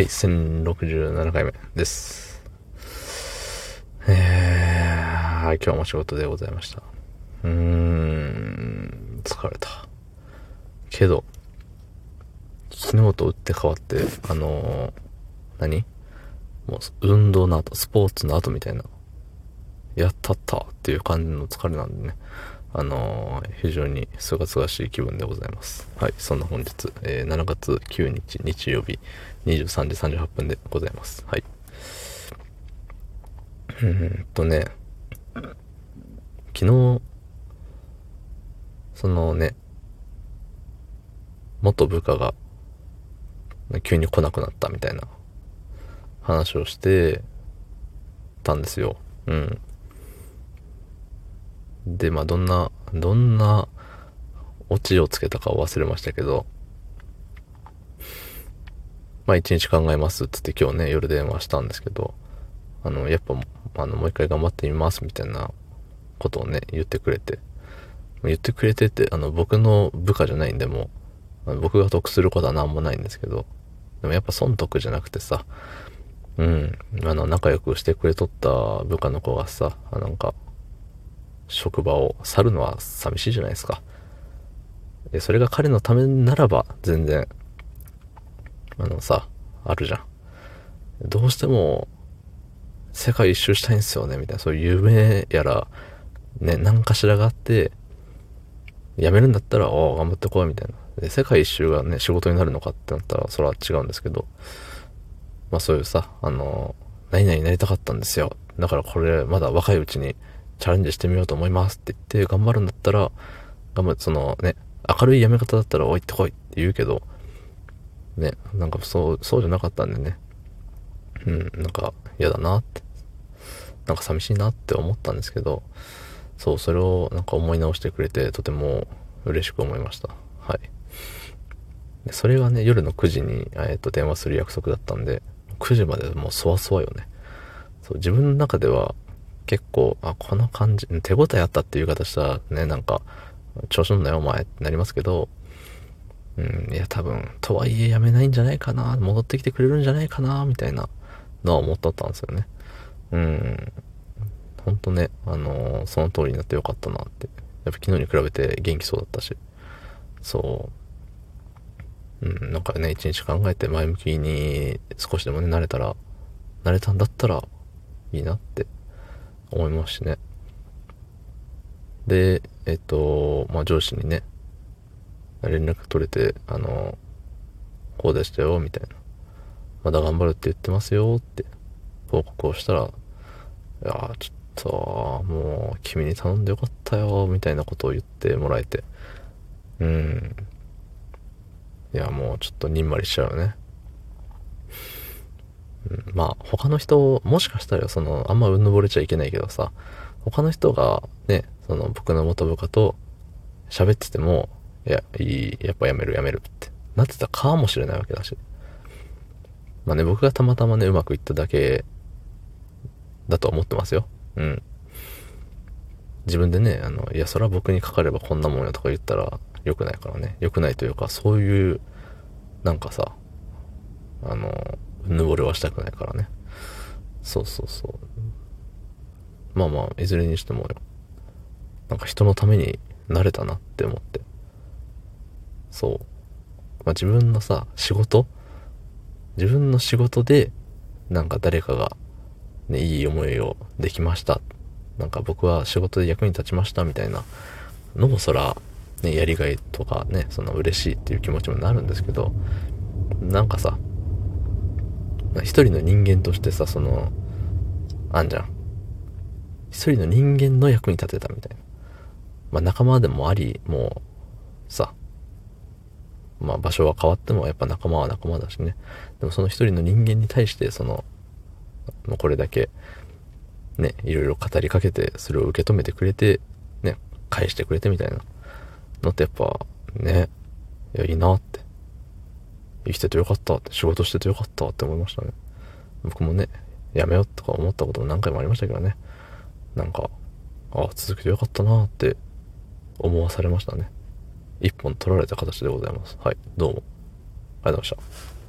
はい、1067回目です。えー、今日も仕事でございました。うーん、疲れた。けど、昨日と打って変わって、あのー何？もう運動の後、スポーツの後みたいな、やったったっていう感じの疲れなんでね、あのー非常にすがすがしい気分でございます。はい、そんな本日、えー7月9日日曜日23時38分でございます。はい。うんとね、昨日、そのね、元部下が急に来なくなったみたいな話をしてたんですよ。うん。で、まあ、どんな、どんなオチをつけたかを忘れましたけど、まあ、一日考えますっつって今日ね、夜電話したんですけど、あの、やっぱ、あの、もう一回頑張ってみますみたいなことをね、言ってくれて、言ってくれてって、あの、僕の部下じゃないんでもう、僕が得することは何もないんですけど、でもやっぱ損得じゃなくてさ、うん、あの、仲良くしてくれとった部下の子がさ、なんか、職場を去るのは寂しいじゃないですか。で、それが彼のためならば、全然、あのさ、あるじゃん。どうしても、世界一周したいんですよね、みたいな、そういう夢やら、ね、何かしらがあって、辞めるんだったら、お頑張ってこい、みたいな。で、世界一周がね、仕事になるのかってなったら、それは違うんですけど、まあそういうさ、あの、何々になりたかったんですよ。だからこれ、まだ若いうちにチャレンジしてみようと思いますって言って、頑張るんだったら、頑張って、そのね、明るい辞め方だったら、おいってこいって言うけど、ね、なんかそう、そうじゃなかったんでね、うん、なんか嫌だなって、なんか寂しいなって思ったんですけど、そう、それをなんか思い直してくれて、とても嬉しく思いました。はい。でそれがね、夜の9時に、えっと、電話する約束だったんで、9時までもうそわそわよね。そう、自分の中では結構、あ、この感じ、手応えあったっていう方したらね、なんか、調子乗んなよお前ってなりますけど、うん、いや多分、とはいえやめないんじゃないかな、戻ってきてくれるんじゃないかな、みたいなのは思っとったんですよね。うん。ほんとね、あのーその通りになってよかったなって。やっぱ昨日に比べて元気そうだったし。そう。うん、なんかね、一日考えて前向きに少しでもね、慣れたら、慣れたんだったらいいなって思いますしね。で、えっと、まあ上司にね、連絡取れて、あの、こうでしたよ、みたいな。まだ頑張るって言ってますよって報告をしたら、いやちょっと、もう君に頼んでよかったよ、みたいなことを言ってもらえて、うん。いや、もうちょっとにんまりしちゃうよね。うん、まあ、他の人、もしかしたらその、あんまうぬぼれちゃいけないけどさ、他の人がね、その僕の元部下と喋ってても、いや、いい、やっぱやめるやめるってなってたかもしれないわけだし。まあね、僕がたまたまね、うまくいっただけだと思ってますよ。うん。自分でね、あの、いや、それは僕にかかればこんなもんよとか言ったら良くないからね。良くないというか、そういう、なんかさ、はしたくないからね。そうそうそう。まあまあ、いずれにしてもよ。なんか人のためになれたなって思って。そう。まあ自分のさ、仕事？自分の仕事で、なんか誰かが、ね、いい思いをできました。なんか僕は仕事で役に立ちましたみたいなのもそら、ね、やりがいとかね、その嬉しいっていう気持ちもなるんですけど、なんかさ、一人の人間としてさ、その、あんじゃん。一人の人間の役に立てたみたいな。まあ仲間でもあり、もう、さ、まあ場所は変わってもやっぱ仲間は仲間だしね。でもその一人の人間に対してその、もうこれだけ、ね、いろいろ語りかけて、それを受け止めてくれて、ね、返してくれてみたいなのってやっぱ、ね、いや、いいなって。生きててよかったって、仕事しててよかったって思いましたね。僕もね、やめようとか思ったことも何回もありましたけどね。なんか、あ続けてよかったなって思わされましたね。一本取られた形でございます。はい、どうも。ありがとうございました。